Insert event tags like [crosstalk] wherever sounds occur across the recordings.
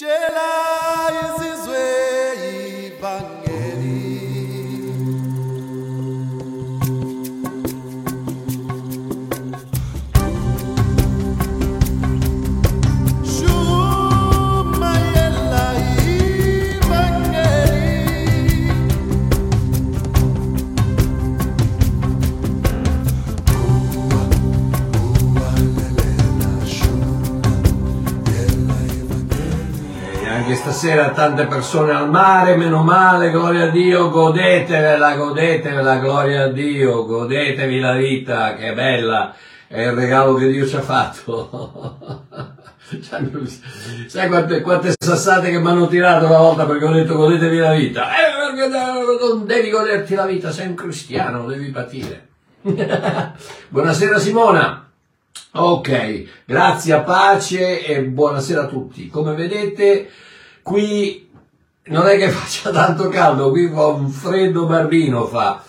Jela. Stasera tante persone al mare, meno male, gloria a Dio, godetevela, godetevela, gloria a Dio, godetevi la vita, che bella, è il regalo che Dio ci ha fatto. [laughs] Sai quante, quante sassate che mi hanno tirato una volta perché ho detto godetevi la vita? Eh, perché non devi goderti la vita, sei un cristiano, devi patire. [laughs] Buonasera Simona. Ok, grazie, pace e buonasera a tutti. Come vedete, qui non è che [laughs] faccia tanto caldo, qui fa un freddo barbino fa.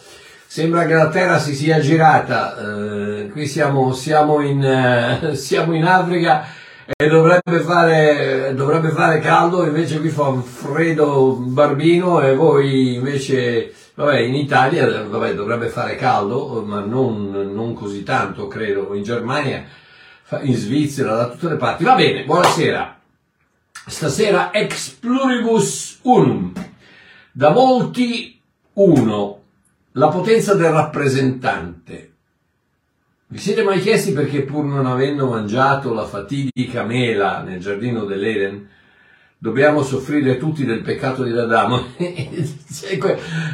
Sembra che la terra si sia girata. eh, qui siamo, siamo, in, eh, [laughs] siamo in Africa e dovrebbe fare, dovrebbe fare caldo, invece qui fa un freddo barbino e voi invece, vabbè, in Italia vabbè, dovrebbe fare caldo, ma non, non così tanto, credo. In Germania, in Svizzera, da tutte le parti. Va bene, buonasera. Stasera ex pluribus unum. Da molti uno. La potenza del rappresentante. Vi siete mai chiesti perché pur non avendo mangiato la fatidica mela nel giardino dell'Eden, dobbiamo soffrire tutti del peccato di Adamo? [laughs]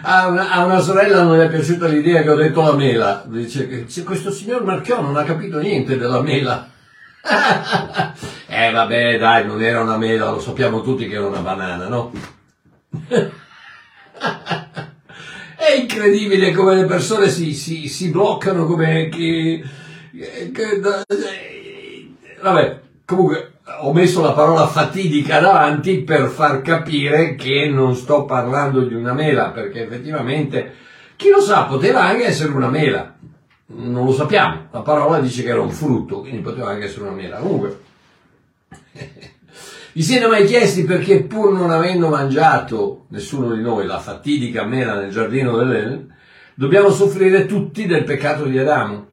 A, una, sorella non è piaciuta l'idea che ho detto la mela. Dice che "Cioè, questo signor Marchiò non ha capito niente della mela. Eh vabbè dai, non era una mela, lo sappiamo tutti che era una banana, no? È incredibile come le persone si, si, si bloccano come che, vabbè, comunque ho messo la parola fatidica davanti per far capire che non sto parlando di una mela, perché effettivamente chi lo sa, poteva anche essere una mela. Non lo sappiamo, la parola dice che era un frutto, quindi poteva anche essere una mela. Comunque, [laughs] vi siete mai chiesti perché pur non avendo mangiato nessuno di noi la fatidica mela nel giardino dell'Eden, dobbiamo soffrire tutti del peccato di Adamo?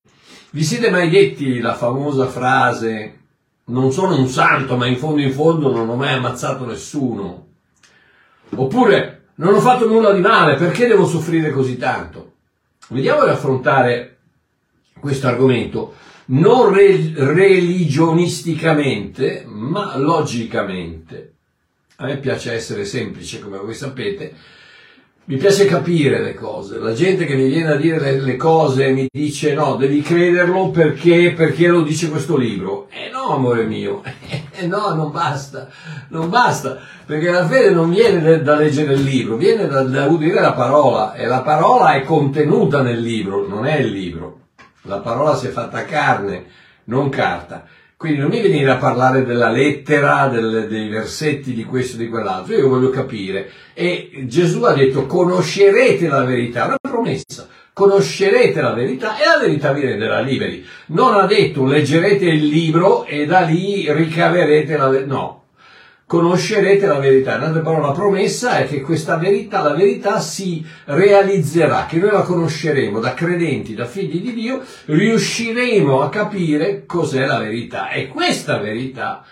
Vi siete mai detti la famosa frase non sono un santo, ma in fondo in fondo non ho mai ammazzato nessuno? Oppure non ho fatto nulla di male, perché devo soffrire così tanto? Vediamo di affrontare questo argomento non re- religionisticamente, ma logicamente. A me piace essere semplice, come voi sapete. Mi piace capire le cose. La gente che mi viene a dire le, le cose mi dice no, devi crederlo perché, perché lo dice questo libro. Eh no, amore mio, [laughs] eh no, non basta, non basta, perché la fede non viene da- leggere il libro, viene da, da udire la parola e la parola è contenuta nel libro, non è il libro. La parola si è fatta carne, non carta. Quindi non mi venire a parlare della lettera, del- dei versetti di questo e di quell'altro, io voglio capire. E Gesù ha detto conoscerete la verità, una promessa. Conoscerete la verità e la verità vi renderà liberi. Non ha detto leggerete il libro e da lì ricaverete la verità. No, conoscerete la verità. In altre parole, la promessa è che questa verità, la verità si realizzerà, che noi la conosceremo da credenti, da figli di Dio, riusciremo a capire cos'è la verità. E questa verità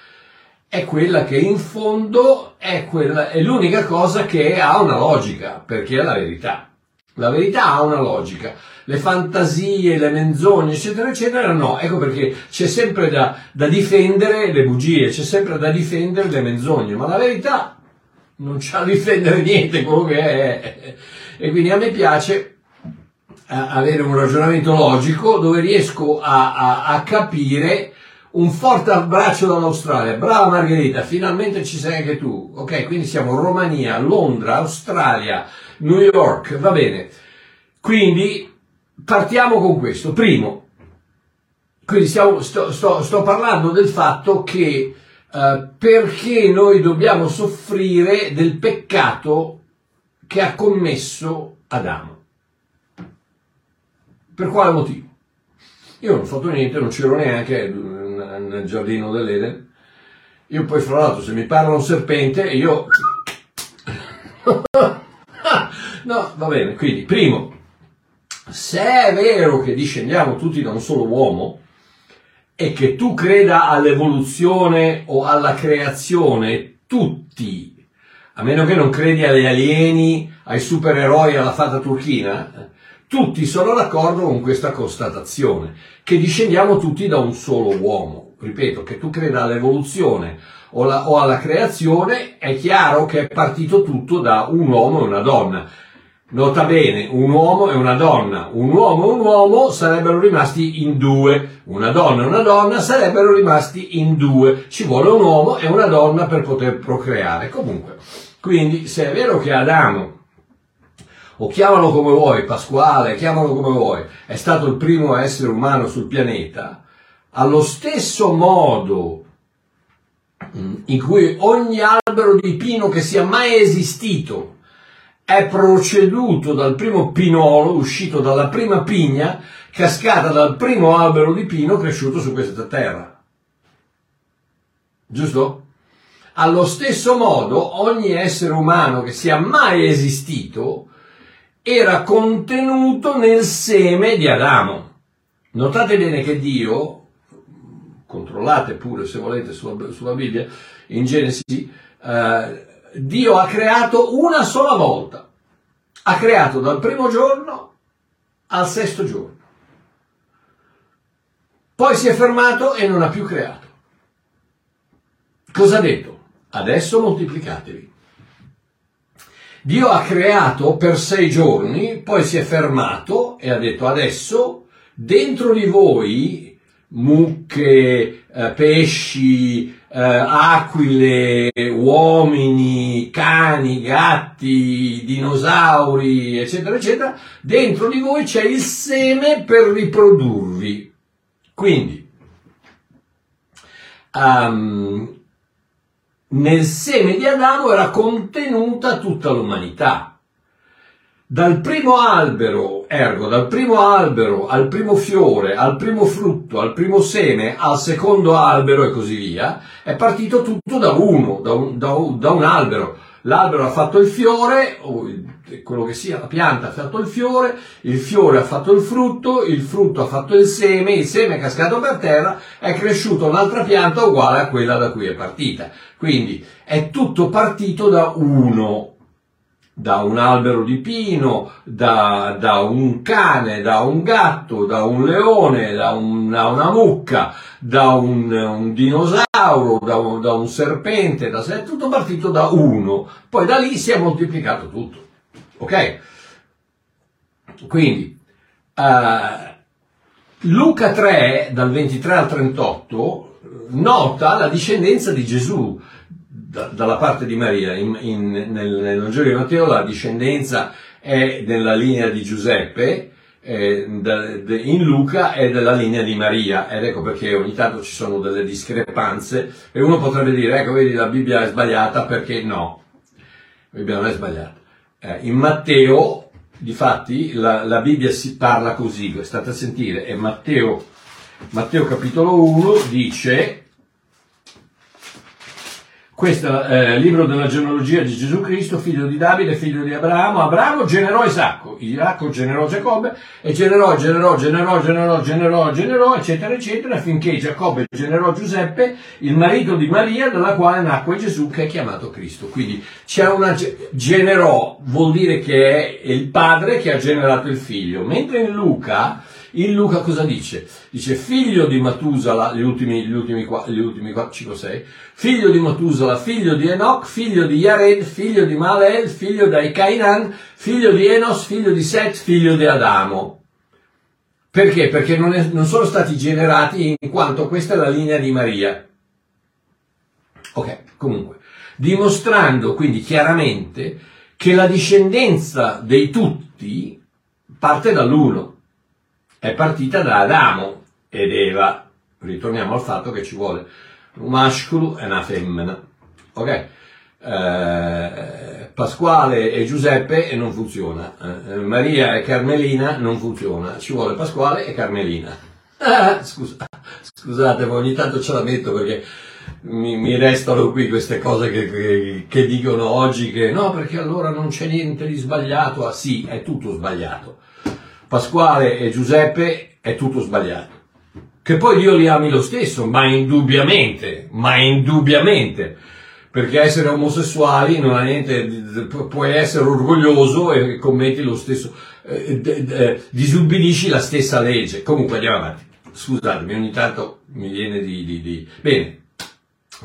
è quella che in fondo è, quella, è l'unica cosa che ha una logica, perché è la verità. La verità ha una logica. Le fantasie, le menzogne, eccetera, eccetera, no. Ecco perché c'è sempre da, da difendere le bugie, c'è sempre da difendere le menzogne, ma la verità non c'ha da difendere niente, quello che è. E quindi a me piace eh, avere un ragionamento logico dove riesco a, a- a capire un forte abbraccio dall'Australia. Brava Margherita, finalmente ci sei anche tu. Ok, quindi siamo Romania, Londra, Australia, New York, va bene. Quindi partiamo con questo. Primo, quindi stiamo- sto, sto- sto parlando del fatto che eh, perché noi dobbiamo soffrire del peccato che ha commesso Adamo. Per quale motivo? Io non ho fatto niente, non c'ero neanche nel giardino dell'Eden. Io poi fra l'altro se mi parla un serpente io... no, va bene, quindi primo, se è vero che discendiamo tutti da un solo uomo e che tu creda all'evoluzione o alla creazione, tutti, a meno che non credi agli alieni, ai supereroi, alla fata turchina, tutti sono d'accordo con questa constatazione, che discendiamo tutti da un solo uomo. Ripeto, che tu creda all'evoluzione o, la- o alla creazione, è chiaro che è partito tutto da un uomo e una donna. Nota bene, un uomo e una donna. Un uomo e un uomo sarebbero rimasti in due. Una donna e una donna sarebbero rimasti in due. Ci vuole un uomo e una donna per poter procreare. Comunque, quindi se è vero che Adamo, o chiamalo come vuoi, Pasquale, chiamalo come vuoi, è stato il primo essere umano sul pianeta, allo stesso modo mm, in cui ogni albero di pino che sia mai esistito è proceduto dal primo pinolo uscito dalla prima pigna cascata dal primo albero di pino cresciuto su questa terra. Giusto? Allo stesso modo ogni essere umano che sia mai esistito era contenuto nel seme di Adamo. Notate bene che Dio, controllate pure se volete sulla, sulla Bibbia, in Genesi, eh, Dio ha creato una sola volta. Ha creato dal primo giorno al sesto giorno. Poi si è fermato e non ha più creato. Cosa ha detto? Adesso moltiplicatevi. Dio ha creato per sei giorni, poi si è fermato e ha detto adesso dentro di voi mucche, eh, pesci, eh, aquile, uomini, cani, gatti, dinosauri, eccetera, eccetera, dentro di voi c'è il seme per riprodurvi. Quindi, um, nel seme di Adamo era contenuta tutta l'umanità. Dal primo albero, ergo, dal primo albero al primo fiore, al primo frutto, al primo seme, al secondo albero e così via, è partito tutto da uno, da un, da un, da un albero. L'albero ha fatto il fiore, o quello che sia, la pianta ha fatto il fiore, il fiore ha fatto il frutto, il frutto ha fatto il seme, il seme è cascato per terra, è cresciuta un'altra pianta uguale a quella da cui è partita. Quindi è tutto partito da uno, da un albero di pino, da, da un cane, da un gatto, da un leone, da, un, da una mucca, da un, un dinosauro, da un, da un serpente, da, è tutto partito da uno. Poi da lì si è moltiplicato tutto. Ok? Quindi, eh, Luca 3, dal 23 al 38, nota la discendenza di Gesù da- dalla parte di Maria. In, in- nel, nel Matteo la discendenza è nella linea di Giuseppe, eh, da- de- in Luca è della linea di Maria ed ecco perché ogni tanto ci sono delle discrepanze e uno potrebbe dire ecco vedi la Bibbia è sbagliata perché no, la Bibbia non è sbagliata. Eh, in Matteo, difatti, la, la Bibbia si parla così, state a sentire, è Matteo, Matteo capitolo 1 dice, questo è il libro della genealogia di Gesù Cristo, figlio di Davide, figlio di Abramo. Abramo generò Isacco, Isacco generò Giacobbe, e generò, generò, generò, generò, generò, generò, eccetera, eccetera, finché Giacobbe generò Giuseppe, il marito di Maria, dalla quale nacque Gesù, che è chiamato Cristo. Quindi c'è una ge- generò, vuol dire che è il padre che ha generato il figlio, mentre in Luca in Luca cosa dice? Dice figlio di Matusala, gli ultimi, gli ultimi, qua- gli ultimi 5-6, figlio di Matusala, figlio di Enoch, figlio di Yared, figlio di Malel, figlio di Cainan, figlio di Enos, figlio di Set, figlio di Adamo. Perché? Perché non, è- non sono stati generati in quanto questa è la linea di Maria. Ok, comunque, dimostrando quindi chiaramente che la discendenza dei tutti parte dall'uno è partita da Adamo ed Eva. Ritorniamo al fatto che ci vuole un mascolo e una femmina. Ok? Eh, Pasquale e Giuseppe e non funziona. Eh, Maria e Carmelina non funziona. Ci vuole Pasquale e Carmelina. Ah, scusa, scusate, ma ogni tanto ce la metto perché mi, mi restano qui queste cose che, che- che dicono oggi che no, perché allora non c'è niente di sbagliato. Ah sì, è tutto sbagliato. Pasquale e Giuseppe è tutto sbagliato. Che poi Dio li ami lo stesso, ma indubbiamente, ma indubbiamente. Perché essere omosessuali non ha niente, puoi essere orgoglioso e commetti lo stesso, eh, d- d- disubbidisci la stessa legge. Comunque andiamo avanti. Scusatemi, ogni tanto mi viene di, di, di... Bene,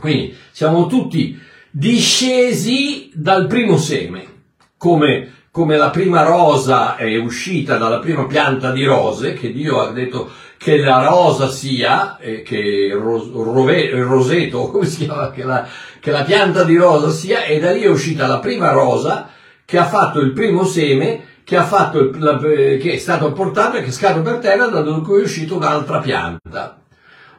quindi siamo tutti discesi dal primo seme, come, come la prima rosa è uscita dalla prima pianta di rose, che Dio ha detto che la rosa sia, eh, che il roseto, [laughs] come si chiama, che la, che la pianta di rosa sia, e da lì è uscita la prima rosa che ha fatto il primo seme, che, il- eh, che è stato portato e che è scato per terra da cui è uscita un'altra pianta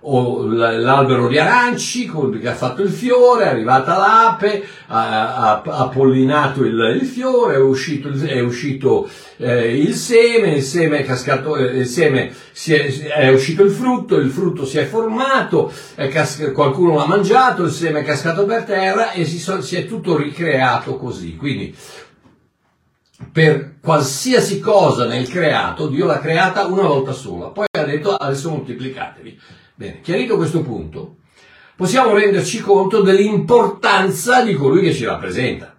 o l'albero di aranci che ha fatto il fiore, è arrivata l'ape, ha, ha- ha pollinato il, il fiore, è uscito, è uscito eh, il seme, il seme è cascato, eh, il seme è, è uscito il frutto, il frutto si è formato, è cas- qualcuno l'ha mangiato, il seme è cascato per terra e si, so- si è tutto ricreato così. Quindi per qualsiasi cosa nel creato, Dio l'ha creata una volta sola, poi ha detto adesso moltiplicatevi. Bene, chiarito questo punto, possiamo renderci conto dell'importanza di colui che ci rappresenta.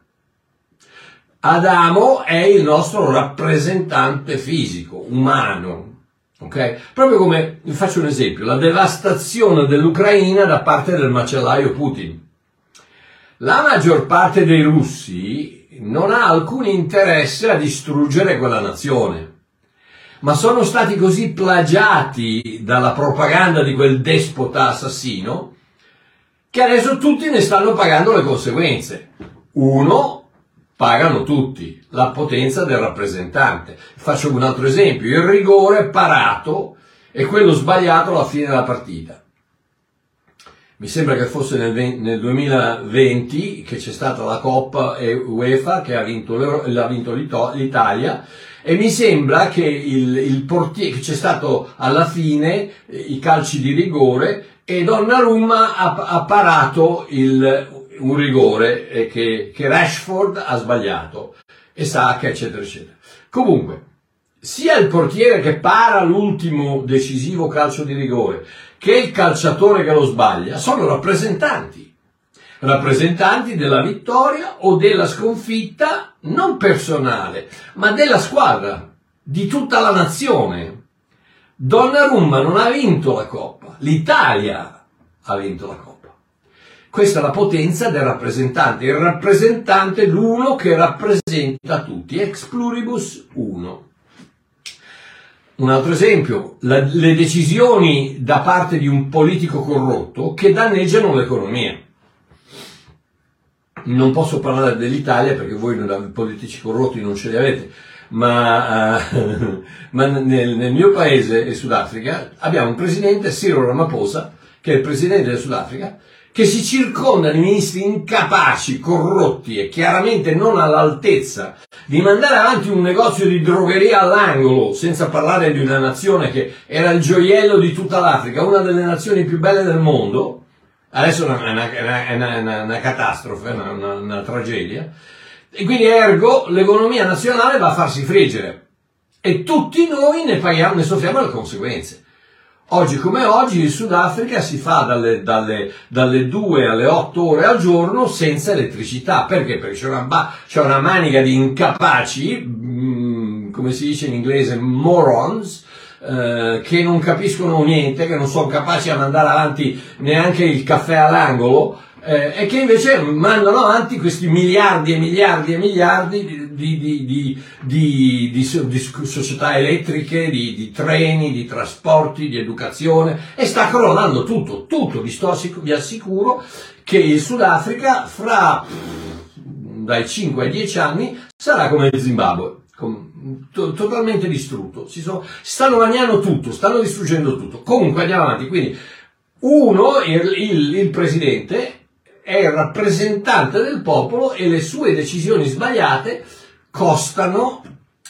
Adamo è il nostro rappresentante fisico, umano, ok? Proprio come, vi faccio un esempio, la devastazione dell'Ucraina da parte del macellaio Putin. La maggior parte dei russi non ha alcun interesse a distruggere quella nazione, ma sono stati così plagiati dalla propaganda di quel despota assassino che adesso tutti ne stanno pagando le conseguenze. Uno, pagano tutti, la potenza del rappresentante. Faccio un altro esempio, il rigore parato e quello sbagliato alla fine della partita. Mi sembra che fosse nel, ven- nel 2020 che c'è stata la Coppa UEFA che ha vinto, l'ha vinto l'Italia e mi sembra che il, il portiere, che c'è stato alla fine eh, i calci di rigore e Donnarumma ha, ha parato il- un rigore eh, che, che Rashford ha sbagliato e Sacca eccetera eccetera. Comunque, sia il portiere che para l'ultimo decisivo calcio di rigore che il calciatore che lo sbaglia sono rappresentanti, rappresentanti della vittoria o della sconfitta non personale, ma della squadra, di tutta la nazione. Donnarumma non ha vinto la Coppa, l'Italia ha vinto la Coppa. Questa è la potenza del rappresentante. Il rappresentante l'uno che rappresenta tutti, ex pluribus uno. Un altro esempio, la- le decisioni da parte di un politico corrotto che danneggiano l'economia. Non posso parlare dell'Italia perché voi non- politici corrotti non ce li avete, ma, eh, [laughs] ma nel, nel mio paese, il Sudafrica, abbiamo un presidente, Cyril Ramaphosa, che è il presidente del Sudafrica, che si circonda di ministri incapaci, corrotti e chiaramente non all'altezza di mandare avanti un negozio di drogheria all'angolo, senza parlare di una nazione che era il gioiello di tutta l'Africa, una delle nazioni più belle del mondo, adesso è una, è una- una- una- catastrofe, una tragedia, e quindi ergo l'economia nazionale va a farsi friggere e tutti noi ne paghiamo, ne soffriamo le conseguenze. Oggi come oggi il Sudafrica si fa dalle, dalle, dalle 2 alle 8 ore al giorno senza elettricità. Perché? Perché c'è una, ba- c'è una manica di incapaci, mm, come si dice in inglese, morons, eh, che non capiscono niente, che non sono capaci a mandare avanti neanche il caffè all'angolo, eh, e che invece mandano avanti questi miliardi e miliardi e miliardi di, di, di, di, società elettriche, di, treni, di trasporti, di educazione e sta crollando tutto, tutto, vi, sto vi assicuro che il Sudafrica fra dai 5 ai 10 anni sarà come il Zimbabwe. com- to- totalmente distrutto, si, sono- stanno mangiando tutto, stanno distruggendo tutto. Comunque andiamo avanti. Quindi, uno, il, il- il presidente, è il rappresentante del popolo e le sue decisioni sbagliate costano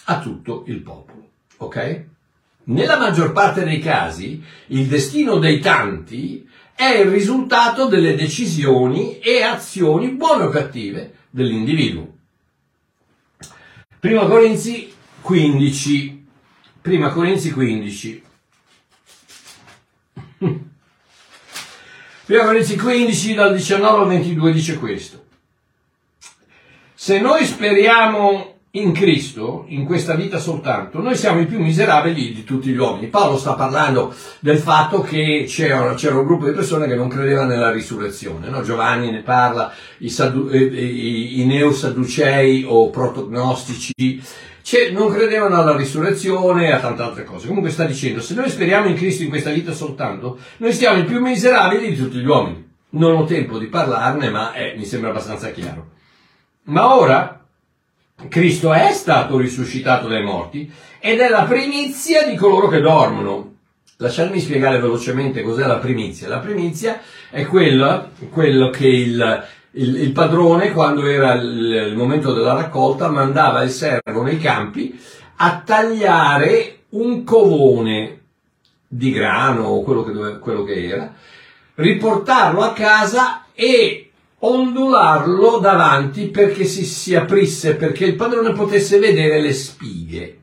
a tutto il popolo. Ok? Nella maggior parte dei casi, il destino dei tanti è il risultato delle decisioni e azioni buone o cattive dell'individuo. Prima Corinzi 15. Prima Corinzi 15. [laughs] Prima Corinzi 15 dal 19 al 22 dice questo. Se noi speriamo in Cristo, in questa vita soltanto, noi siamo i più miserabili di tutti gli uomini. Paolo sta parlando del fatto che c'era, c'era un gruppo di persone che non credeva nella risurrezione. No? Giovanni ne parla, i, saddu- eh, i, i neosadducei o protognostici cioè, non credevano alla risurrezione e a tante altre cose. Comunque sta dicendo, se noi speriamo in Cristo in questa vita soltanto, noi siamo i più miserabili di tutti gli uomini. Non ho tempo di parlarne, ma eh, mi sembra abbastanza chiaro. Ma ora Cristo è stato risuscitato dai morti ed è la primizia di coloro che dormono. Lasciatemi spiegare velocemente cos'è la primizia. La primizia è quella, quello che il, il, il padrone, quando era il, il momento della raccolta, mandava il servo nei campi a tagliare un covone di grano o quello che, dove- quello che era, riportarlo a casa e ondularlo davanti perché si, si aprisse, perché il padrone potesse vedere le spighe.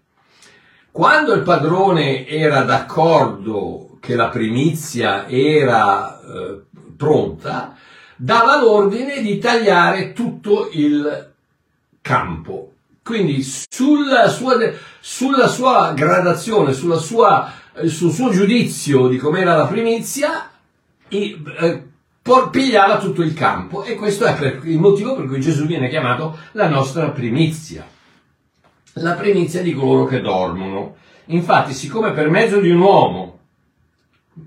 Quando il padrone era d'accordo che la primizia era eh, pronta, dava l'ordine di tagliare tutto il campo. Quindi sulla sua, sulla sua gradazione, sulla sua, eh, sul suo giudizio di com'era la primizia, i- eh, pigliava tutto il campo e questo è per- il motivo per cui Gesù viene chiamato la nostra primizia, la primizia di coloro che dormono. Infatti, siccome per mezzo di un uomo,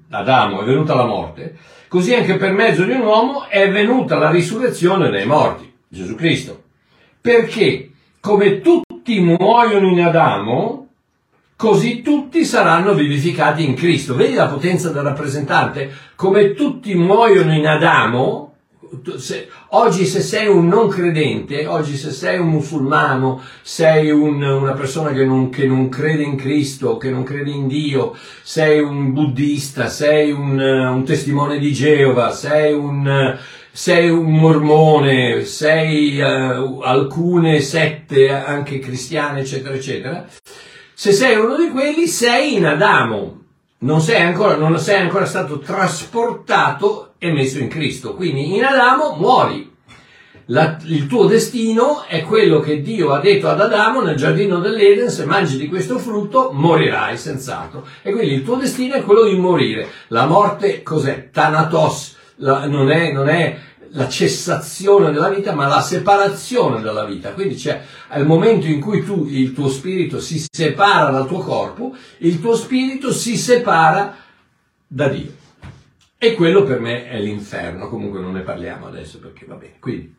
Adamo, è venuta la morte, così anche per mezzo di un uomo è venuta la risurrezione dei morti, Gesù Cristo. Perché come tutti muoiono in Adamo, così tutti saranno vivificati in Cristo. Vedi la potenza del rappresentante? Come tutti muoiono in Adamo, se- oggi se sei un non credente, oggi se sei un musulmano, sei un- una persona che non, che non crede in Cristo, che non crede in Dio, sei un buddista, sei un, eh, un testimone di Geova, sei un, eh, sei un mormone, sei eh, alcune sette anche cristiane, eccetera, eccetera. Se sei uno di quelli, sei in Adamo, non sei ancora, non sei ancora stato trasportato e messo in Cristo. Quindi in Adamo muori. La- il tuo destino è quello che Dio ha detto ad Adamo nel giardino dell'Eden, se mangi di questo frutto morirai senz'altro. E quindi il tuo destino è quello di morire. La morte cos'è? Thanatos, La- non, è, non è la cessazione della vita, ma la separazione dalla vita. Quindi c'è al momento in cui tu, il tuo spirito si separa dal tuo corpo, il tuo spirito si separa da Dio. E quello per me è l'inferno, comunque non ne parliamo adesso perché va bene. Quindi,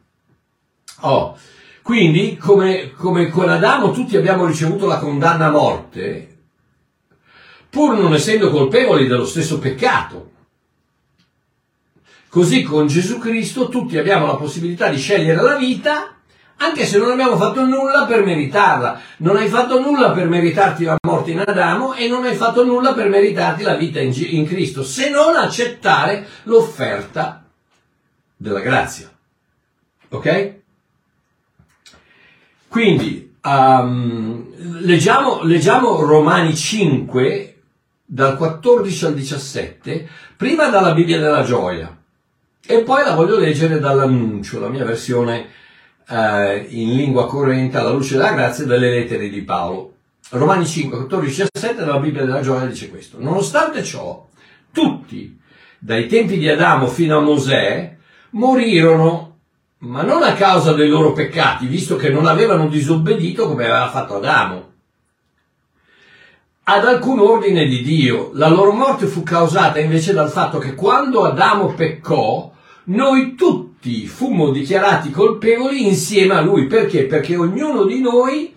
oh, quindi come, come con Adamo tutti abbiamo ricevuto la condanna a morte, pur non essendo colpevoli dello stesso peccato. Così con Gesù Cristo tutti abbiamo la possibilità di scegliere la vita anche se non abbiamo fatto nulla per meritarla. Non hai fatto nulla per meritarti la morte in Adamo e non hai fatto nulla per meritarti la vita in, in Cristo, se non accettare l'offerta della grazia. Ok? Quindi, ehm, leggiamo, leggiamo Romani 5, dal 14 al 17, prima dalla Bibbia della gioia, e poi la voglio leggere dall'annuncio, la mia versione eh, in lingua corrente alla luce della grazia delle lettere di Paolo. Romani 5, 14 17 dalla Bibbia della gioia dice questo. Nonostante ciò, tutti, dai tempi di Adamo fino a Mosè, morirono, ma non a causa dei loro peccati, visto che non avevano disobbedito come aveva fatto Adamo. Ad alcun ordine di Dio, la loro morte fu causata invece dal fatto che quando Adamo peccò, noi tutti fummo dichiarati colpevoli insieme a lui. Perché? Perché ognuno di noi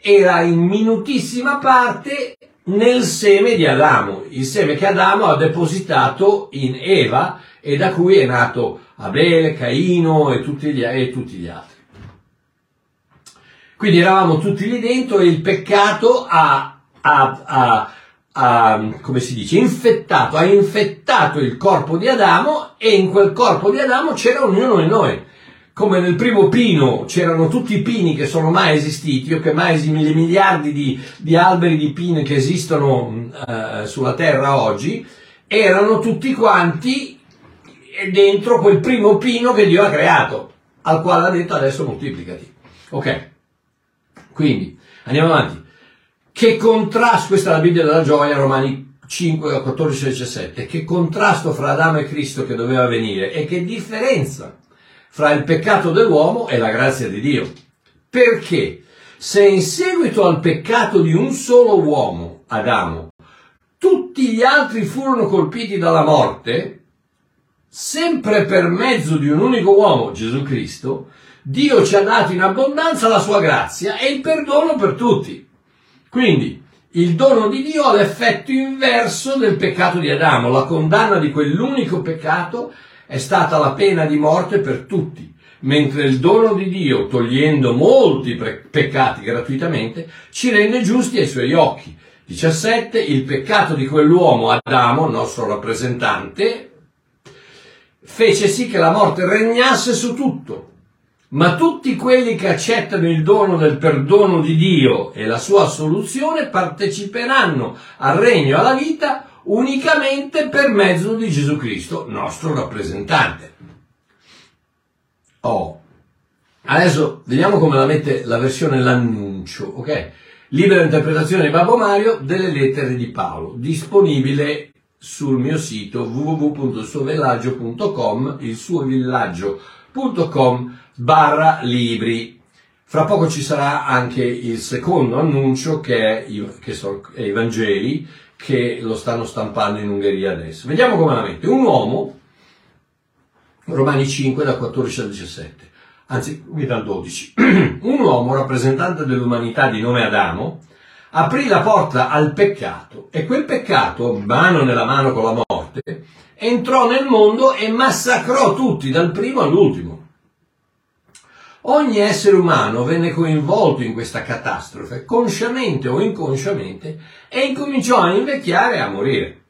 era in minutissima parte nel seme di Adamo, il seme che Adamo ha depositato in Eva e da cui è nato Abele, Caino e tutti gli, e tutti gli altri. Quindi eravamo tutti lì dentro e il peccato ha, ha- ha- ha, come si dice, infettato, ha infettato il corpo di Adamo e in quel corpo di Adamo c'era ognuno di noi. Come nel primo pino c'erano tutti i pini che sono mai esistiti, o che mai esistono, miliardi di, di alberi di pine che esistono eh, sulla terra oggi, erano tutti quanti dentro quel primo pino che Dio ha creato, al quale ha detto adesso moltiplicati. Ok? Quindi, andiamo avanti. Che contrasto, questa è la Bibbia della gioia, Romani 5, 14 e 17, che contrasto fra Adamo e Cristo che doveva venire e che differenza fra il peccato dell'uomo e la grazia di Dio. Perché se in seguito al peccato di un solo uomo, Adamo, tutti gli altri furono colpiti dalla morte, sempre per mezzo di un unico uomo, Gesù Cristo, Dio ci ha dato in abbondanza la sua grazia e il perdono per tutti. Quindi, il dono di Dio ha l'effetto inverso del peccato di Adamo. La condanna di quell'unico peccato è stata la pena di morte per tutti, mentre il dono di Dio, togliendo molti peccati gratuitamente, ci rende giusti ai suoi occhi. 17. Il peccato di quell'uomo, Adamo, nostro rappresentante, fece sì che la morte regnasse su tutto. Ma tutti quelli che accettano il dono del perdono di Dio e la sua soluzione parteciperanno al regno e alla vita unicamente per mezzo di Gesù Cristo, nostro rappresentante. Oh. Adesso vediamo come la mette la versione l'annuncio, ok? Libera interpretazione di Babbo Mario delle lettere di Paolo, disponibile sul mio sito www.ilsuovillaggio.com, il suo villaggio.com barra libri. Fra poco ci sarà anche il secondo annuncio che è, che sono, i Vangeli che lo stanno stampando in Ungheria adesso. Vediamo come la mette. Un uomo, Romani 5 da 14 al 17, anzi qui dal 12, [clears throat] un uomo rappresentante dell'umanità di nome Adamo aprì la porta al peccato e quel peccato, mano nella mano con la morte, entrò nel mondo e massacrò tutti dal primo all'ultimo. Ogni essere umano venne coinvolto in questa catastrofe, consciamente o inconsciamente, e incominciò a invecchiare e a morire.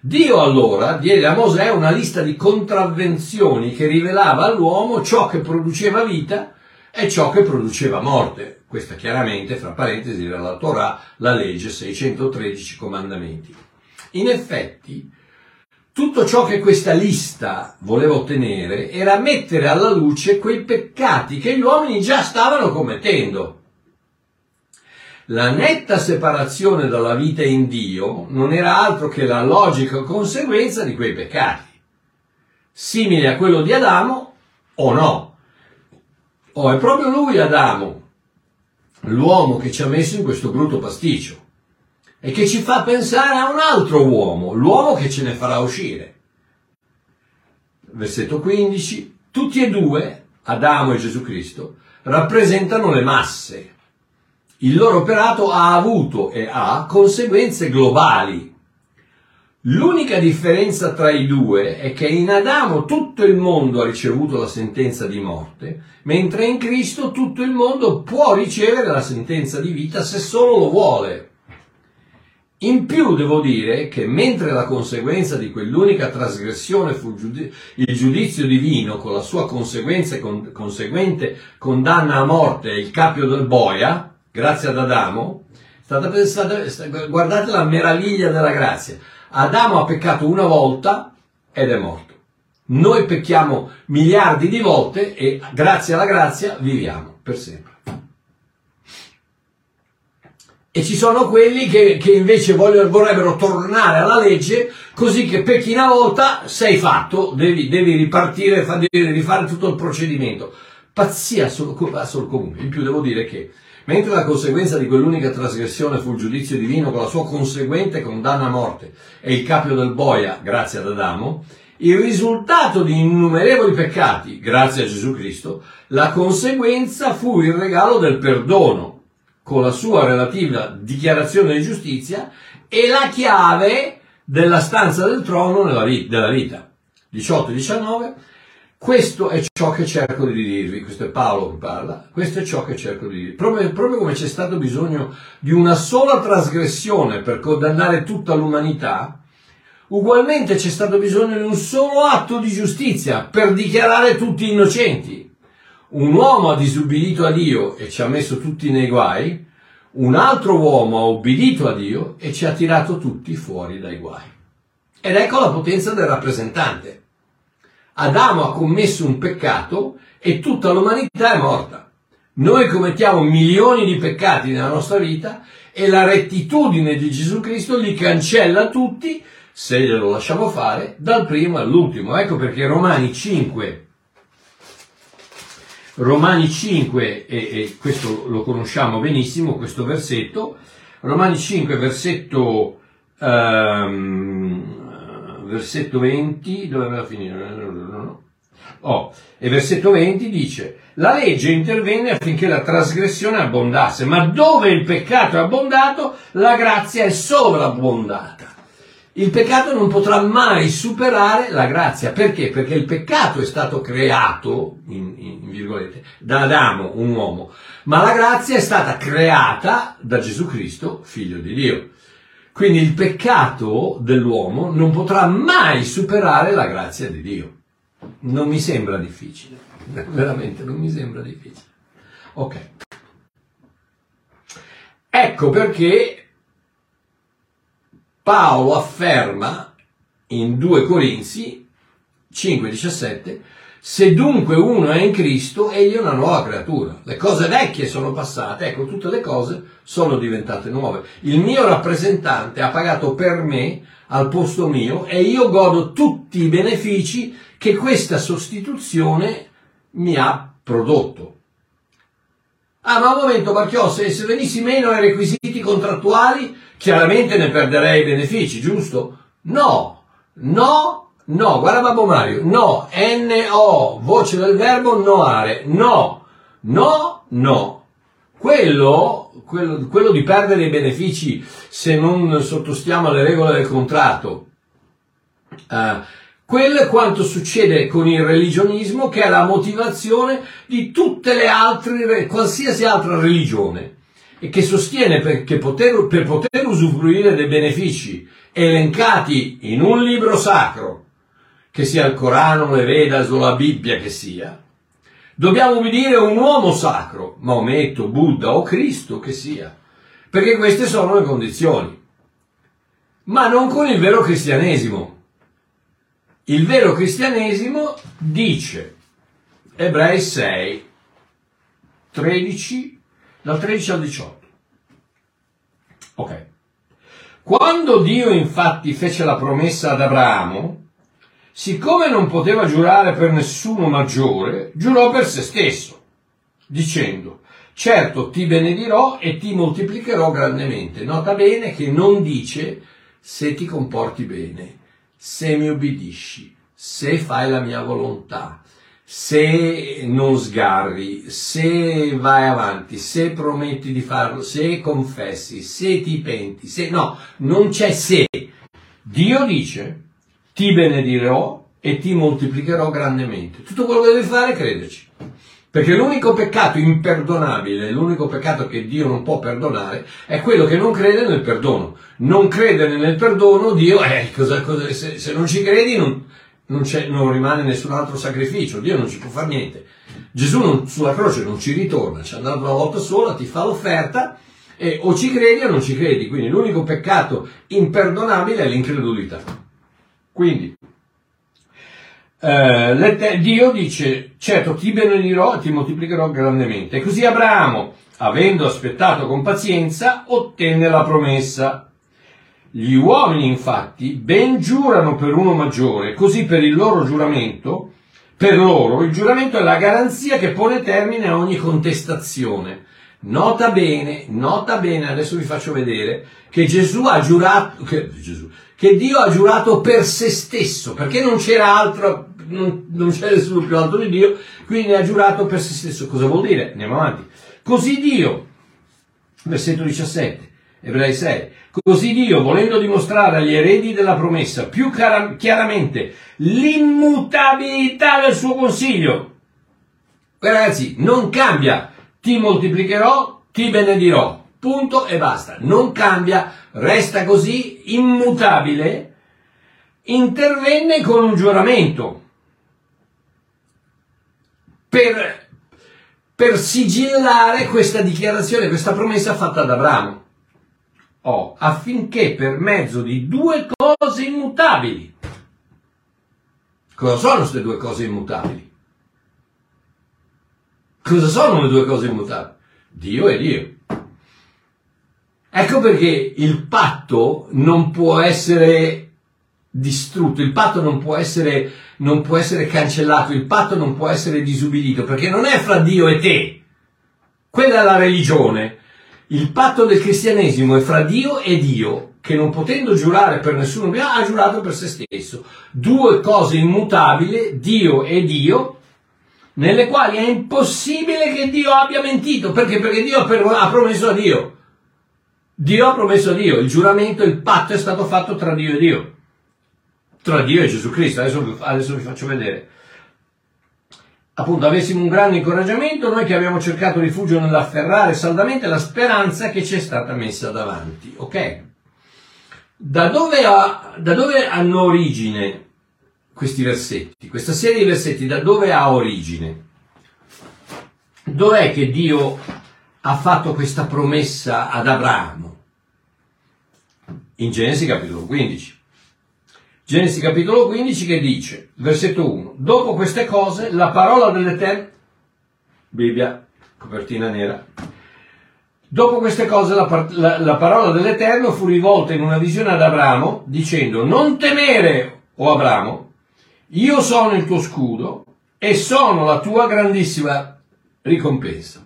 Dio allora diede a Mosè una lista di contravvenzioni che rivelava all'uomo ciò che produceva vita e ciò che produceva morte. Questa chiaramente, fra parentesi, era la Torah, la legge 613 comandamenti. In effetti, tutto ciò che questa lista voleva ottenere era mettere alla luce quei peccati che gli uomini già stavano commettendo. La netta separazione dalla vita in Dio non era altro che la logica conseguenza di quei peccati, simile a quello di Adamo o no. O è proprio lui Adamo, l'uomo che ci ha messo in questo brutto pasticcio e che ci fa pensare a un altro uomo, l'uomo che ce ne farà uscire. Versetto 15, tutti e due, Adamo e Gesù Cristo, rappresentano le masse. Il loro operato ha avuto e ha conseguenze globali. L'unica differenza tra i due è che in Adamo tutto il mondo ha ricevuto la sentenza di morte, mentre in Cristo tutto il mondo può ricevere la sentenza di vita se solo lo vuole. In più devo dire che mentre la conseguenza di quell'unica trasgressione fu il giudi- il giudizio divino con la sua conseguenza e con- conseguente condanna a morte il capio del boia, grazie ad Adamo, stata pensata, sta- guardate la meraviglia della grazia. Adamo ha peccato una volta ed è morto. Noi pecchiamo miliardi di volte e grazie alla grazia viviamo per sempre. E ci sono quelli che, che invece vogliono- vorrebbero tornare alla legge così che pecchi una volta, sei fatto, devi, devi ripartire, devi rifare tutto il procedimento. Pazzia solo, solo comune. In più devo dire che mentre la conseguenza di quell'unica trasgressione fu il giudizio divino con la sua conseguente condanna a morte e il capio del boia, grazie ad Adamo, il risultato di innumerevoli peccati, grazie a Gesù Cristo, la conseguenza fu il regalo del perdono, con la sua relativa dichiarazione di giustizia e la chiave della stanza del trono nella vita. 18 e 19. Questo è ciò che cerco di dirvi, questo è Paolo che parla, questo è ciò che cerco di dirvi. Proprio, proprio come c'è stato bisogno di una sola trasgressione per condannare tutta l'umanità, ugualmente c'è stato bisogno di un solo atto di giustizia per dichiarare tutti innocenti. Un uomo ha disubbidito a Dio e ci ha messo tutti nei guai, un altro uomo ha obbedito a Dio e ci ha tirato tutti fuori dai guai. Ed ecco la potenza del rappresentante. Adamo ha commesso un peccato e tutta l'umanità è morta. Noi commettiamo milioni di peccati nella nostra vita e la rettitudine di Gesù Cristo li cancella tutti, se glielo lasciamo fare, dal primo all'ultimo. Ecco perché Romani 5, Romani 5, e, e questo lo conosciamo benissimo, questo versetto, Romani 5, versetto, ehm, versetto 20, dove aveva finito? Oh, e versetto 20 dice, la legge intervenne affinché la trasgressione abbondasse, ma dove il peccato è abbondato, la grazia è sovrabbondata. Il peccato non potrà mai superare la grazia. Perché? Perché il peccato è stato creato, in, in virgolette, da Adamo, un uomo, ma la grazia è stata creata da Gesù Cristo, figlio di Dio. Quindi il peccato dell'uomo non potrà mai superare la grazia di Dio. Non mi sembra difficile, [laughs] veramente non mi sembra difficile. Ok. Ecco perché Paolo afferma in 2 Corinzi 5:17 se dunque uno è in Cristo, egli è una nuova creatura. Le cose vecchie sono passate, ecco, tutte le cose sono diventate nuove. Il mio rappresentante ha pagato per me al posto mio e io godo tutti i benefici che questa sostituzione mi ha prodotto. Ah, ma un momento, Marchiò, se, se venissi meno ai requisiti contrattuali, chiaramente ne perderei i benefici, giusto? No, no, no, guarda Babbo Mario, no, N-O, voce del verbo noare, no, no, no. Quello, quello, quello di perdere i benefici se non sottostiamo alle regole del contratto, eh, quello è quanto succede con il religionismo che è la motivazione di tutte le altre, qualsiasi altra religione e che sostiene che poter, per poter usufruire dei benefici elencati in un libro sacro, che sia il Corano, le Vedas o la Bibbia che sia, dobbiamo ubbidire un uomo sacro, Maometto, Buddha o Cristo che sia, perché queste sono le condizioni, ma non con il vero cristianesimo. Il vero cristianesimo dice, Ebrei 6, 13, dal 13 al 18. Ok. Quando Dio infatti fece la promessa ad Abramo, siccome non poteva giurare per nessuno maggiore, giurò per se stesso, dicendo, certo ti benedirò e ti moltiplicherò grandemente. Nota bene che non dice se ti comporti bene se mi obbedisci, se fai la mia volontà, se non sgarri, se vai avanti, se prometti di farlo, se confessi, se ti penti, se no, non c'è se. Dio dice, ti benedirò e ti moltiplicherò grandemente. Tutto quello che devi fare è crederci. Perché l'unico peccato imperdonabile, l'unico peccato che Dio non può perdonare, è quello che non crede nel perdono. Non credere nel perdono, Dio, eh, cosa, cosa, se, se, non ci credi non, non, non, rimane nessun altro sacrificio, Dio non ci può fare niente. Gesù non, sulla croce non ci ritorna, ci è andato una volta sola, ti fa l'offerta, e o ci credi o non ci credi. Quindi l'unico peccato imperdonabile è l'incredulità. Quindi, eh, Dio dice, certo ti benedirò e ti moltiplicherò grandemente. E così Abramo, avendo aspettato con pazienza, ottenne la promessa. Gli uomini infatti ben giurano per uno maggiore, così per il loro giuramento, per loro il giuramento è la garanzia che pone termine a ogni contestazione. Nota bene, nota bene, adesso vi faccio vedere, che Gesù ha giurato, che, Gesù, che Dio ha giurato per se stesso, perché non c'era altro, non, non c'è nessuno più alto di Dio, quindi ha giurato per se stesso. Cosa vuol dire? Andiamo avanti. Così Dio, versetto 17, Ebrei 6. Così Dio, volendo dimostrare agli eredi della promessa più cara- chiaramente l'immutabilità del suo consiglio, Guarda, ragazzi, non cambia, ti moltiplicherò, ti benedirò, punto e basta, non cambia, resta così immutabile, intervenne con un giuramento. Per, per sigillare questa dichiarazione, questa promessa fatta ad Abramo. Oh, affinché per mezzo di due cose immutabili, cosa sono queste due cose immutabili? Cosa sono le due cose immutabili? Dio e Dio. Ecco perché il patto non può essere distrutto, il patto non può essere, non può essere cancellato, il patto non può essere disubbidito, perché non è fra Dio e te. Quella è la religione. Il patto del cristianesimo è fra Dio e Dio, che non potendo giurare per nessuno ha giurato per se stesso. Due cose immutabili, Dio e Dio, nelle quali è impossibile che Dio abbia mentito. Perché? Perché Dio ha, promesso a Dio. Dio ha promesso a Dio. Il giuramento, il patto è stato fatto tra Dio e Dio. Tra Dio e Gesù Cristo. Adesso, adesso vi faccio vedere. Appunto, avessimo un grande incoraggiamento, noi che abbiamo cercato rifugio nell'afferrare saldamente la speranza che ci è stata messa davanti. Ok? Da dove, ha- da dove hanno origine questi versetti, questa serie di versetti da dove ha origine? Dov'è che Dio ha fatto questa promessa ad Abramo? In Genesi capitolo 15. Genesi capitolo 15 che dice, versetto 1, dopo queste cose la parola dell'Eterno, Bibbia, copertina nera, Dopo queste cose la, la- la parola dell'Eterno fu rivolta in una visione ad Abramo, dicendo, non temere, o Abramo, io sono il tuo scudo e sono la tua grandissima ricompensa.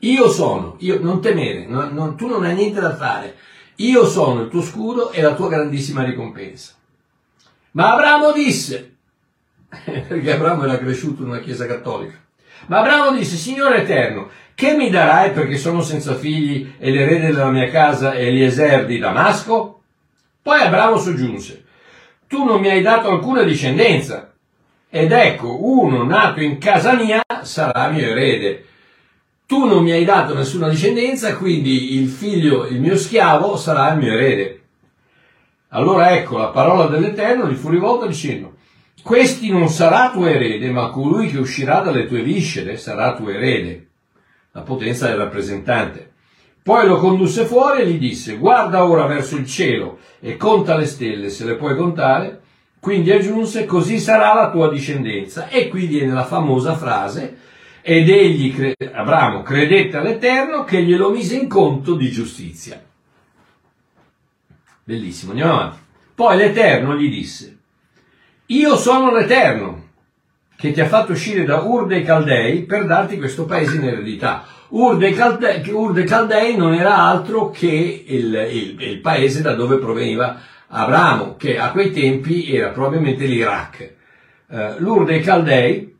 Io sono, io, non temere, non- non- tu non hai niente da fare. Io sono il tuo scudo e la tua grandissima ricompensa. Ma Abramo disse, [laughs] perché Abramo era cresciuto in una chiesa cattolica, ma Abramo disse, Signore Eterno, che mi darai perché sono senza figli e l'erede della mia casa è Eliezer di Damasco? Poi Abramo soggiunse, tu non mi hai dato alcuna discendenza, ed ecco, uno nato in casa mia sarà mio erede. Tu non mi hai dato nessuna discendenza, quindi il figlio, il mio schiavo, sarà il mio erede. Allora ecco, la parola dell'Eterno gli fu rivolta dicendo, questi non sarà tuo erede, ma colui che uscirà dalle tue viscere sarà tuo erede. La potenza del rappresentante. Poi lo condusse fuori e gli disse, guarda ora verso il cielo e conta le stelle, se le puoi contare. Quindi aggiunse, così sarà la tua discendenza. E qui viene la famosa frase, ed egli, Abramo, credette all'Eterno che glielo mise in conto di giustizia. Bellissimo, andiamo avanti. Poi l'Eterno gli disse, io sono l'Eterno che ti ha fatto uscire da Ur dei Caldei per darti questo paese in eredità. Ur dei Caldei, Ur dei Caldei non era altro che il, il- il paese da dove proveniva Abramo, che a quei tempi era probabilmente l'Iraq. Eh, L'Ur dei Caldei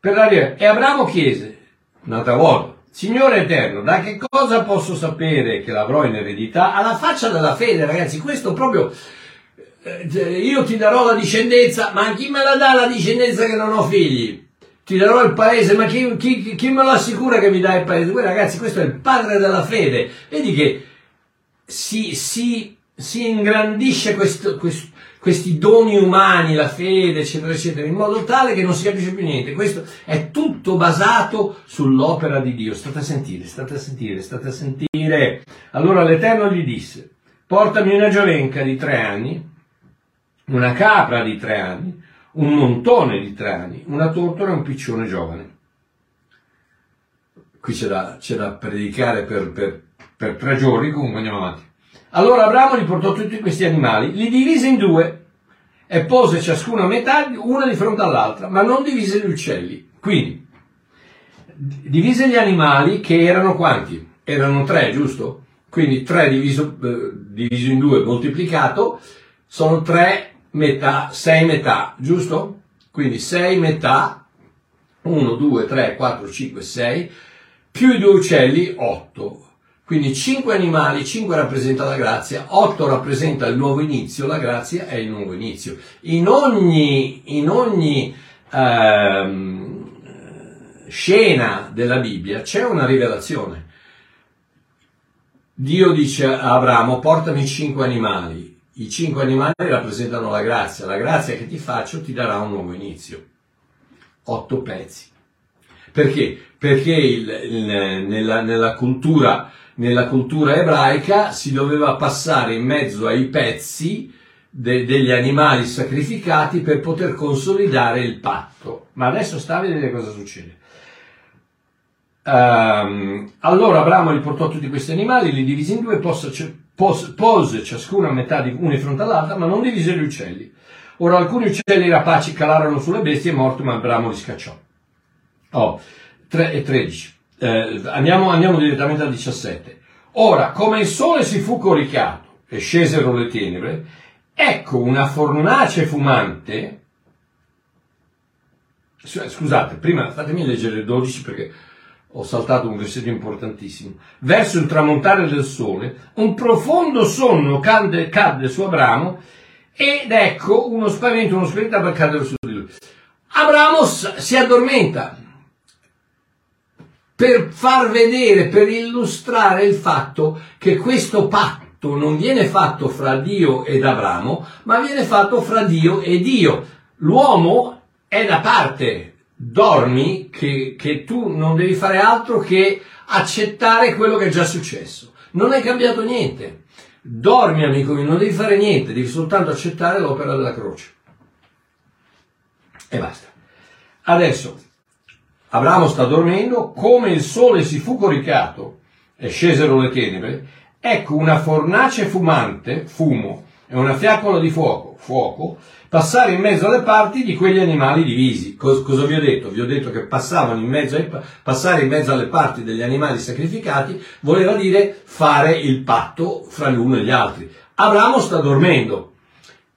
per dare... E Abramo chiese, un'altra volta, Signore Eterno, da che cosa posso sapere che l'avrò in eredità? Alla faccia della fede, ragazzi, questo proprio... eh, Io ti darò la discendenza, ma chi me la dà la discendenza che non ho figli? Ti darò il paese, ma chi, chi- chi me lo assicura che mi dà il paese? Voi ragazzi, questo è il padre della fede. Vedi che si, si, si ingrandisce questo- quest- questi doni umani, la fede, eccetera, eccetera, in modo tale che non si capisce più niente. Questo è tutto basato sull'opera di Dio. State a sentire, state a sentire, state a sentire. Allora l'Eterno gli disse, portami una giovenca di tre anni, una capra di tre anni, un montone di tre anni, una tortora e un piccione giovane. Qui c'è da, c'è da predicare per, per- per tre giorni, comunque andiamo avanti. Allora Abramo li portò tutti questi animali, li divise in due e pose ciascuna a metà, una di fronte all'altra, ma non divise gli uccelli. Quindi, divise gli animali che erano quanti? Erano tre, giusto? Quindi tre diviso, eh, diviso in due moltiplicato sono tre metà, sei metà, giusto? Quindi sei metà, 1, 2, 3, 4, 5, 6, più i due uccelli, 8. Quindi 5 animali, 5 rappresenta la grazia, 8 rappresenta il nuovo inizio, la grazia è il nuovo inizio. In ogni, in ogni ehm, scena della Bibbia c'è una rivelazione. Dio dice a Abramo, portami 5 animali. I 5 animali rappresentano la grazia. La grazia che ti faccio ti darà un nuovo inizio. 8 pezzi. Perché? Perché il, il, nella, nella cultura nella cultura ebraica si doveva passare in mezzo ai pezzi de- degli animali sacrificati per poter consolidare il patto. Ma adesso sta a vedere cosa succede. Um, allora Abramo li portò tutti questi animali, li divise in due, pose, pose, pose ciascuna a metà di di fronte all'altra, ma non divise gli uccelli. Ora alcuni uccelli rapaci calarono sulle bestie e morti, ma Abramo li scacciò. Oh, 3 e 13. Eh, andiamo, andiamo direttamente al 17. Ora, come il sole si fu coricato e scesero le tenebre, ecco una fornace fumante. Scusate, prima fatemi leggere il 12 perché ho saltato un versetto importantissimo. Verso il tramontare del sole, un profondo sonno cadde, cadde su Abramo ed ecco uno spavento, uno spettacolo cadere su di lui. Abramo si addormenta per far vedere, per illustrare il fatto che questo patto non viene fatto fra Dio ed Abramo, ma viene fatto fra Dio e Dio. L'uomo è da parte, dormi che, che tu non devi fare altro che accettare quello che è già successo. Non è cambiato niente. Dormi, amico mio, non devi fare niente, devi soltanto accettare l'opera della croce. E basta. Adesso, Abramo sta dormendo, come il sole si fu coricato e scesero le tenebre, ecco una fornace fumante, fumo, e una fiaccola di fuoco, fuoco, passare in mezzo alle parti di quegli animali divisi. Cos- cosa vi ho detto? Vi ho detto che in ai, passare in mezzo alle parti degli animali sacrificati voleva dire fare il patto fra l'uno e gli altri. Abramo sta dormendo.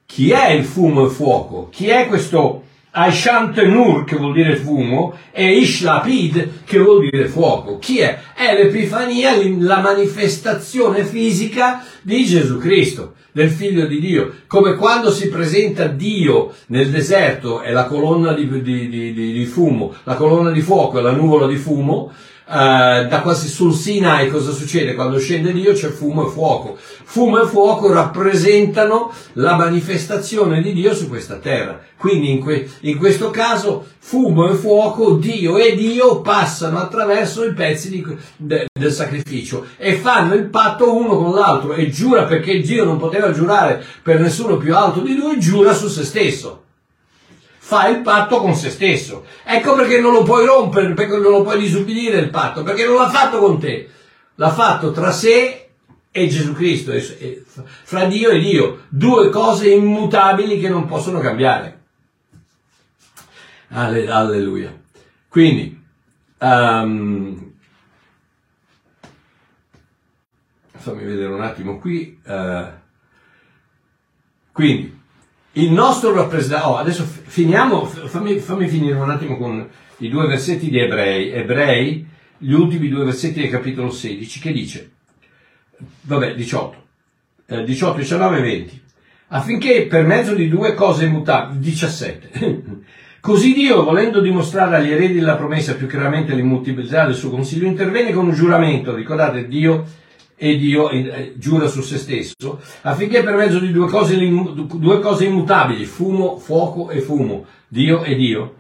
Chi è il fumo e il fuoco? Chi è questo Aishantenur che vuol dire fumo e Ishlapid che vuol dire fuoco. Chi è? È l'Epifania, la manifestazione fisica di Gesù Cristo, del Figlio di Dio. Come quando si presenta Dio nel deserto è la colonna di, di, di, di fumo, la colonna di fuoco è la nuvola di fumo, Uh, da quasi sul Sinai cosa succede? Quando scende Dio c'è fumo e fuoco. Fumo e fuoco rappresentano la manifestazione di Dio su questa terra. Quindi in, que- in questo caso fumo e fuoco, Dio e Dio passano attraverso i pezzi di, de- del sacrificio e fanno il patto uno con l'altro e giura perché Dio non poteva giurare per nessuno più alto di lui, giura su se stesso fa il patto con se stesso. Ecco perché non lo puoi rompere, perché non lo puoi disubbidire il patto, perché non l'ha fatto con te. L'ha fatto tra sé e Gesù Cristo, fra Dio e Dio. Due cose immutabili che non possono cambiare. Alleluia. Quindi, um, fammi vedere un attimo qui. Uh, quindi, il nostro rappresentante, oh, adesso finiamo, fammi, fammi, finire un attimo con i due versetti di Ebrei, Ebrei, gli ultimi due versetti del capitolo 16, che dice, vabbè, 18, eh, 18, 19 e 20, affinché per mezzo di due cose immutabili, 17, [laughs] così Dio, volendo dimostrare agli eredi della promessa più chiaramente l'immutabilità del suo consiglio, intervenne con un giuramento, ricordate, Dio e Dio eh, giura su se stesso, affinché per mezzo di due cose, due cose immutabili, fumo, fuoco e fumo, Dio e Dio,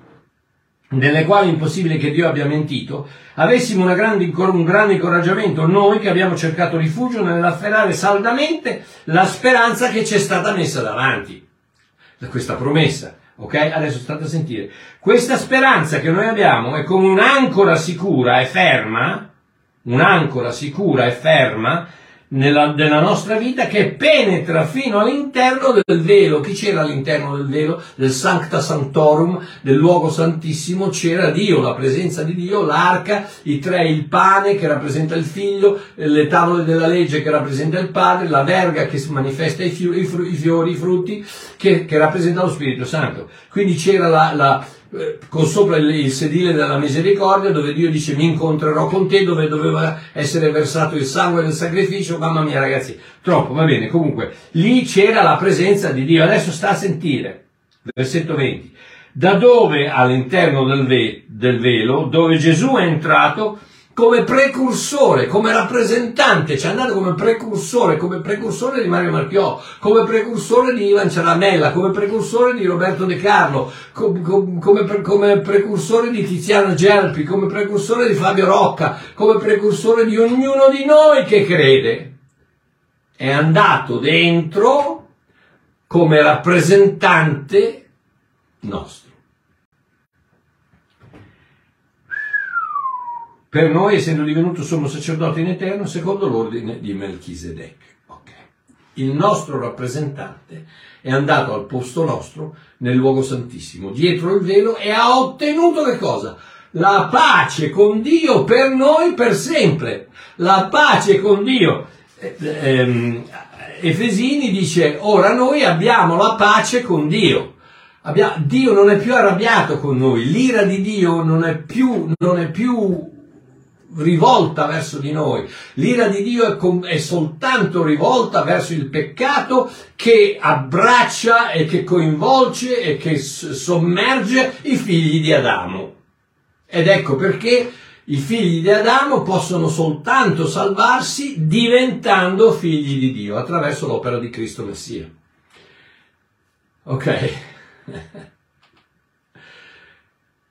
nelle quali è impossibile che Dio abbia mentito, avessimo grande, un grande incoraggiamento noi che abbiamo cercato rifugio nell'afferrare saldamente la speranza che ci è stata messa davanti, da questa promessa. Ok? Adesso state a sentire. Questa speranza che noi abbiamo è come un'ancora sicura e ferma un'ancora sicura e ferma nella, nella, nostra vita che penetra fino all'interno del velo. Chi c'era all'interno del velo? Del Sancta Sanctorum, del luogo santissimo, c'era Dio, la presenza di Dio, l'arca, i tre, il pane che rappresenta il figlio, le tavole della legge che rappresenta il padre, la verga che manifesta i, fiori, i, frutti che, che rappresenta lo Spirito Santo. Quindi c'era la, la con sopra il, il sedile della misericordia dove Dio dice mi incontrerò con te dove doveva essere versato il sangue del sacrificio. Mamma mia ragazzi troppo va bene. Comunque lì c'era la presenza di Dio. Adesso sta a sentire versetto 20 da dove all'interno del, ve- del velo dove Gesù è entrato come precursore, come rappresentante, ci è andato come precursore, come precursore di Mario Marchiò, come precursore di Ivan Ciaramella, come precursore di Roberto De Carlo, com- com- come, come precursore di Tiziano Gelpi, come precursore di Fabio Rocca, come precursore di ognuno di noi che crede. È andato dentro come rappresentante nostro. Per noi essendo divenuto sommo sacerdote in eterno secondo l'ordine di Melchisedec. Ok. Il nostro rappresentante è andato al posto nostro nel luogo santissimo, dietro il velo e ha ottenuto che cosa? La pace con Dio per noi per sempre. La pace con Dio. Eh, ehm, Efesini dice, ora noi abbiamo la pace con Dio. Abbia- Dio non è più arrabbiato con noi, l'ira di Dio non è più, non è più rivolta verso di noi. L'ira di Dio è, com- è, soltanto rivolta verso il peccato che abbraccia e che coinvolge e che s- sommerge i figli di Adamo. Ed ecco perché i figli di Adamo possono soltanto salvarsi diventando figli di Dio attraverso l'opera di Cristo Messia. Ok. [laughs]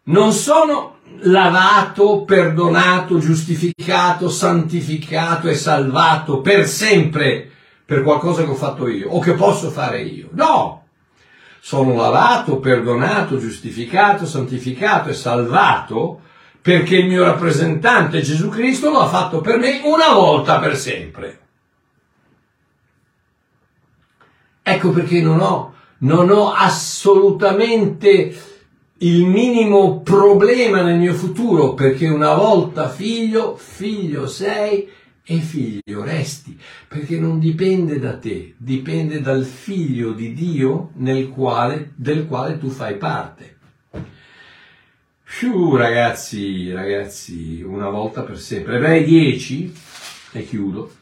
Non sono lavato, perdonato, giustificato, santificato e salvato per sempre per qualcosa che ho fatto io o che posso fare io. No! Sono lavato, perdonato, giustificato, santificato e salvato perché il mio rappresentante Gesù Cristo lo ha fatto per me una volta per sempre. Ecco perché non ho, non ho assolutamente il minimo problema nel mio futuro perché una volta figlio, figlio sei e figlio resti, perché non dipende da te, dipende dal figlio di Dio quale, del quale tu fai parte. Sciù, ragazzi, ragazzi, una volta per sempre. Ebrei 10, e chiudo.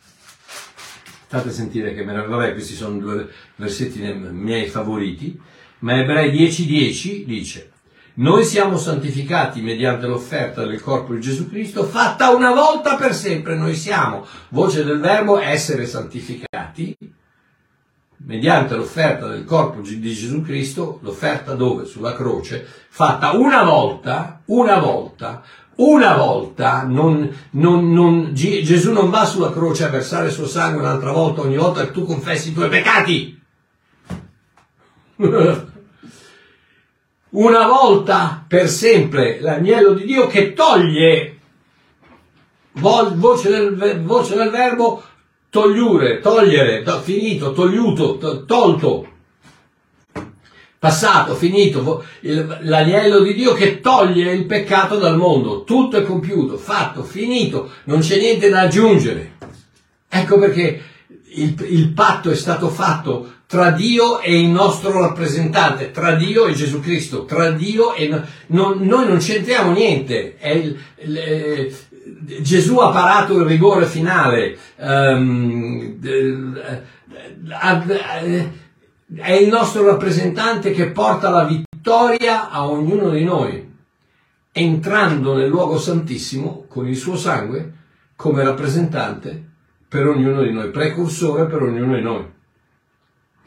State a sentire che me ne vabbè, questi sono due versetti miei favoriti, ma Ebrei 10, 10 dice noi siamo santificati mediante l'offerta del corpo di Gesù Cristo fatta una volta per sempre. Noi siamo, voce del verbo, essere santificati mediante l'offerta del corpo di Gesù Cristo, l'offerta dove? Sulla croce, fatta una volta, una volta, una volta, non, non, non, Gesù non va sulla croce a versare il suo sangue un'altra volta ogni volta che tu confessi i tuoi peccati. [laughs] una volta per sempre l'agnello di Dio che toglie, voce del, voce del verbo, togliure, togliere, to, finito, togliuto, to, tolto, passato, finito, il, l'agnello di Dio che toglie il peccato dal mondo, tutto è compiuto, fatto, finito, non c'è niente da aggiungere. Ecco perché il, il patto è stato fatto tra Dio e il nostro rappresentante, tra Dio e Gesù Cristo, tra Dio e non, noi non c'entriamo niente. Il, il, eh, Gesù ha parato il rigore finale. Um, è il nostro rappresentante che porta la vittoria a ognuno di noi, entrando nel luogo santissimo con il suo sangue come rappresentante per ognuno di noi, precursore per ognuno di noi.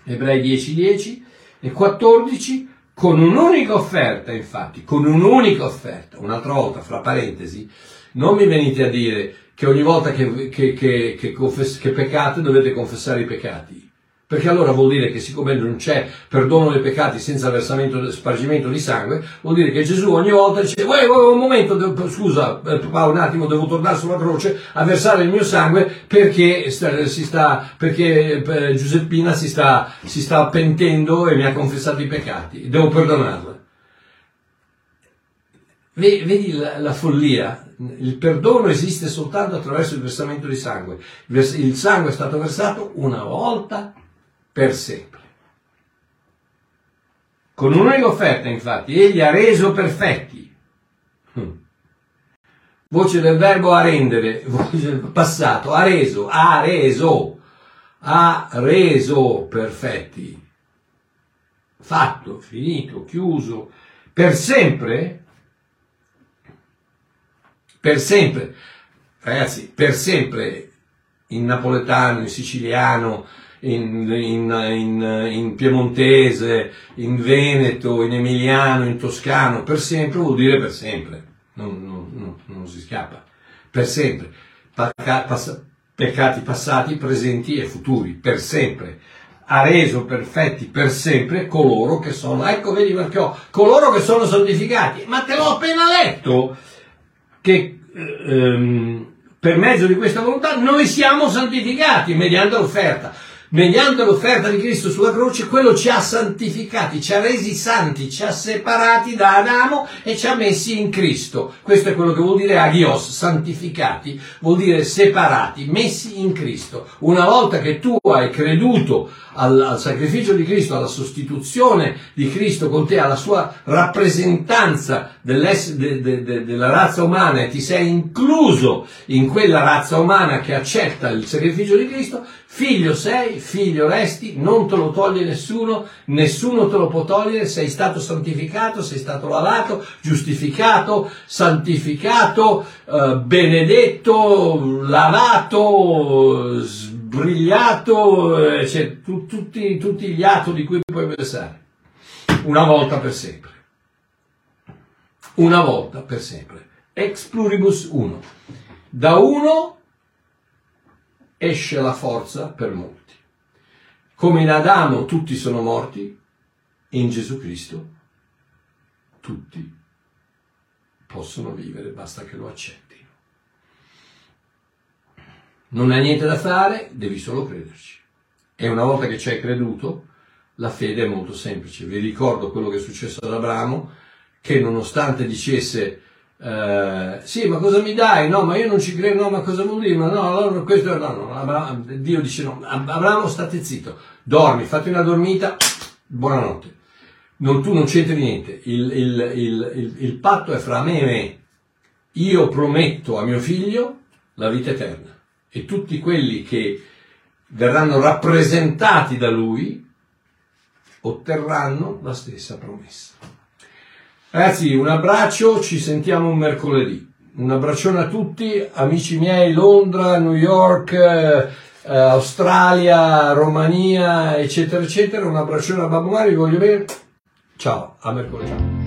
Ebrei 10, 10 e 14, con un'unica offerta, infatti, con un'unica offerta, un'altra volta, fra parentesi, non mi venite a dire che ogni volta che, che, che, che, confess- peccate dovete confessare i peccati. Perché allora vuol dire che siccome non c'è perdono dei peccati senza versamento, spargimento di sangue, vuol dire che Gesù ogni volta dice, uè, uè, un momento, scusa, papà, un attimo, devo tornare sulla croce a versare il mio sangue perché, sta, perché eh, Giuseppina si sta, si sta pentendo e mi ha confessato i peccati, devo perdonarla. Vedi la, la follia? Il perdono esiste soltanto attraverso il versamento di sangue. Il sangue è stato versato una volta per sempre. Con un'unica offerta, infatti, egli ha reso perfetti. Mm. Voce del verbo arrendere, [laughs] voce del passato, ha reso, ha reso, ha reso perfetti. Fatto, finito, chiuso, per sempre, per sempre, ragazzi, per sempre, in napoletano, in siciliano, in, in, in, in piemontese, in veneto, in emiliano, in toscano, per sempre vuol dire per sempre, non, non, non, non si scappa, per sempre, Pacca- pass- peccati passati, presenti e futuri, per sempre. Ha reso perfetti per sempre coloro che sono, ecco vedi Marchiò, coloro che sono santificati, ma te l'ho appena letto, che eh, ehm, per mezzo di questa volontà noi siamo santificati mediante l'offerta. Mediante l'offerta di Cristo sulla croce, quello ci ha santificati, ci ha resi santi, ci ha separati da Adamo e ci ha messi in Cristo. Questo è quello che vuol dire agios, santificati, vuol dire separati, messi in Cristo. Una volta che tu hai creduto al, al sacrificio di Cristo, alla sostituzione di Cristo con te, alla sua rappresentanza de- de- de- della razza umana e ti sei incluso in quella razza umana che accetta il sacrificio di Cristo, figlio sei, figlio resti, non te lo toglie nessuno, nessuno te lo può togliere, sei stato santificato, sei stato lavato, giustificato, santificato, eh, benedetto, lavato, sbrigliato, eh, cioè, tu- tutti, tutti gli atti di cui puoi pensare. Una volta per sempre. Una volta per sempre. Ex pluribus uno. Da uno esce la forza per molti. Come in Adamo tutti sono morti, in Gesù Cristo tutti possono vivere, basta che lo accettino. Non hai niente da fare, devi solo crederci. E una volta che ci hai creduto, la fede è molto semplice. Vi ricordo quello che è successo ad Abramo, che nonostante dicesse eh, sì, ma cosa mi dai? No, ma io non ci credo, no, ma cosa vuol dire? Ma no, allora questo no, no, Abra- Dio dice no, Ab- Abramo state zitto, dormi, fatti una dormita, buonanotte. Non, tu non c'entri niente, il- il- il- il patto è fra me e me. Io prometto a mio figlio la vita eterna e tutti quelli che verranno rappresentati da lui otterranno la stessa promessa. Ragazzi, un abbraccio, ci sentiamo mercoledì. Un abbraccione a tutti, amici miei, Londra, New York, eh, eh, Australia, Romania, eccetera, eccetera. Un abbraccione a Babbo Mario, vi voglio bene. Ciao, a mercoledì.